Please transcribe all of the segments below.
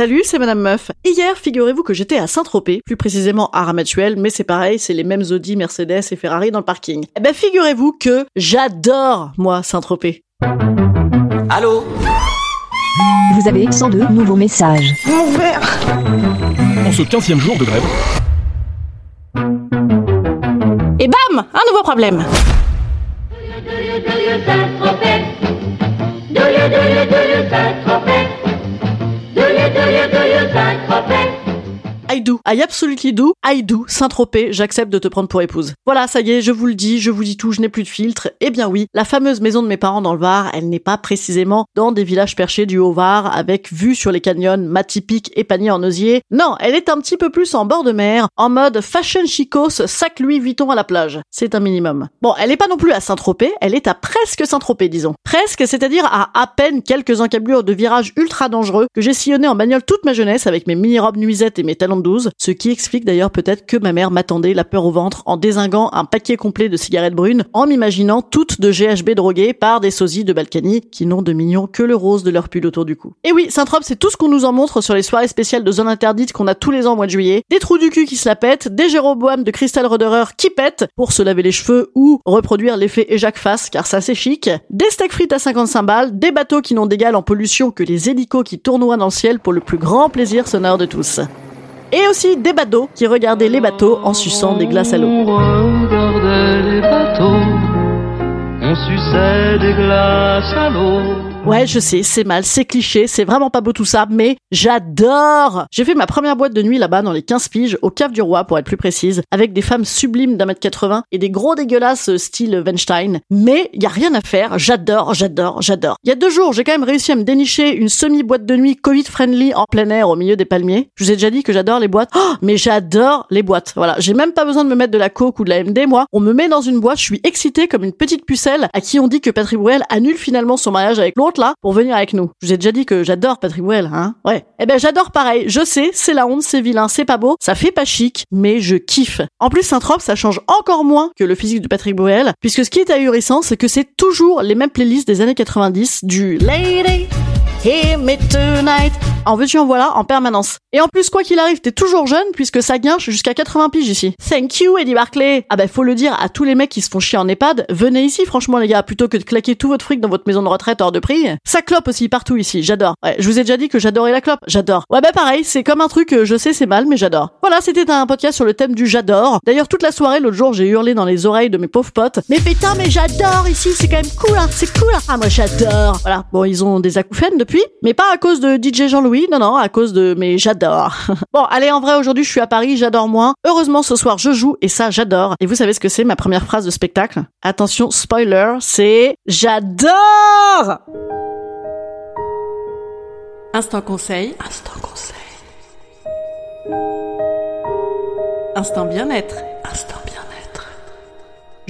Salut, c'est Madame Meuf. Hier, figurez-vous que j'étais à Saint-Tropez, plus précisément à Ramatuel, mais c'est pareil, c'est les mêmes Audi, Mercedes et Ferrari dans le parking. Eh ben, figurez-vous que j'adore, moi, Saint-Tropez. Allô Vous avez 102 nouveaux messages. En ce 15 jour de grève, Et bam Un nouveau problème I absolutely do. I do. Saint-Tropez, j'accepte de te prendre pour épouse. Voilà, ça y est, je vous le dis, je vous dis tout, je n'ai plus de filtre. Eh bien oui, la fameuse maison de mes parents dans le Var, elle n'est pas précisément dans des villages perchés du Haut-Var avec vue sur les canyons, Matipic et panier en osier. Non, elle est un petit peu plus en bord de mer, en mode fashion chicos, sac Louis Vuitton à la plage. C'est un minimum. Bon, elle est pas non plus à Saint-Tropez, elle est à presque Saint-Tropez, disons. Presque, c'est-à-dire à à peine quelques encablures de virages ultra dangereux que j'ai sillonné en bagnole toute ma jeunesse avec mes mini-robes nuisettes et mes talons de 12, ce qui explique d'ailleurs peut-être que ma mère m'attendait la peur au ventre en désinguant un paquet complet de cigarettes brunes en m'imaginant toutes de GHB droguées par des sosies de Balkany qui n'ont de mignon que le rose de leur pull autour du cou. Et oui, Saint-Trope, c'est tout ce qu'on nous en montre sur les soirées spéciales de zone interdite qu'on a tous les ans au mois de juillet. Des trous du cul qui se la pètent, des Jéroboam de Crystal Roderer qui pètent pour se laver les cheveux ou reproduire l'effet éjac face car ça c'est chic, des steaks frites à 55 balles, des bateaux qui n'ont d'égal en pollution que les hélicos qui tournoient dans le ciel pour le plus grand plaisir sonore de tous. Et aussi des badauds qui regardaient les bateaux en suçant des glaces à l'eau. On suçait des glaces à l'eau. Ouais, je sais, c'est mal, c'est cliché, c'est vraiment pas beau tout ça, mais j'adore J'ai fait ma première boîte de nuit là-bas dans les 15 piges, au Cave du Roi pour être plus précise, avec des femmes sublimes d'un mètre 80 et des gros dégueulasses euh, style Weinstein. Mais y a rien à faire, j'adore, j'adore, j'adore. Il y a deux jours, j'ai quand même réussi à me dénicher une semi-boîte de nuit Covid-friendly en plein air au milieu des palmiers. Je vous ai déjà dit que j'adore les boîtes. Oh, mais j'adore les boîtes. Voilà, j'ai même pas besoin de me mettre de la coke ou de la MD, moi. On me met dans une boîte, je suis excitée comme une petite pucelle à qui on dit que Patrick Bruel annule finalement son mariage avec l'autre là pour venir avec nous. Je vous ai déjà dit que j'adore Patrick Bruel, hein. Ouais. Eh ben j'adore pareil. Je sais, c'est la honte, c'est vilain, c'est pas beau, ça fait pas chic, mais je kiffe. En plus, Saint-Trope, ça change encore moins que le physique de Patrick Bruel, puisque ce qui est ahurissant, c'est que c'est toujours les mêmes playlists des années 90 du Lady Hear Me Tonight. En veux-tu en voilà en permanence. Et en plus, quoi qu'il arrive, t'es toujours jeune puisque ça guinche jusqu'à 80 piges ici. Thank you, Eddie Barclay. Ah bah faut le dire à tous les mecs qui se font chier en EHPAD, venez ici franchement les gars, plutôt que de claquer tout votre fric dans votre maison de retraite hors de prix. Ça clope aussi partout ici, j'adore. Ouais, je vous ai déjà dit que j'adorais la clope, j'adore. Ouais bah pareil, c'est comme un truc, euh, je sais c'est mal, mais j'adore. Voilà, c'était un podcast sur le thème du j'adore. D'ailleurs, toute la soirée, l'autre jour, j'ai hurlé dans les oreilles de mes pauvres potes. Mais putain, mais j'adore ici, c'est quand même cool, hein, c'est cool. hein. Ah moi j'adore. Voilà, bon ils ont des acouphènes depuis, mais pas à cause de DJ Jean-Louis, non non, à cause de mais j'adore. bon, allez, en vrai, aujourd'hui, je suis à Paris, j'adore moins. Heureusement, ce soir, je joue et ça, j'adore. Et vous savez ce que c'est ma première phrase de spectacle? Attention, spoiler, c'est j'adore. Instant conseil. Instant conseil. Instant bien-être. Instant bien-être.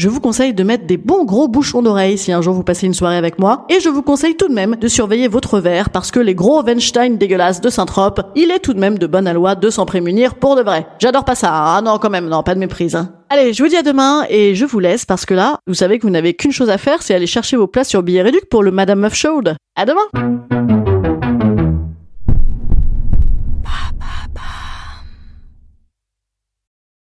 Je vous conseille de mettre des bons gros bouchons d'oreilles si un jour vous passez une soirée avec moi. Et je vous conseille tout de même de surveiller votre verre parce que les gros Weinstein dégueulasses de Saint-Trope, il est tout de même de bonne loi de s'en prémunir pour de vrai. J'adore pas ça. Ah non, quand même, non, pas de méprise. Hein. Allez, je vous dis à demain et je vous laisse parce que là, vous savez que vous n'avez qu'une chose à faire, c'est aller chercher vos places sur Billet Réduc pour le Madame Meuf Show. À demain!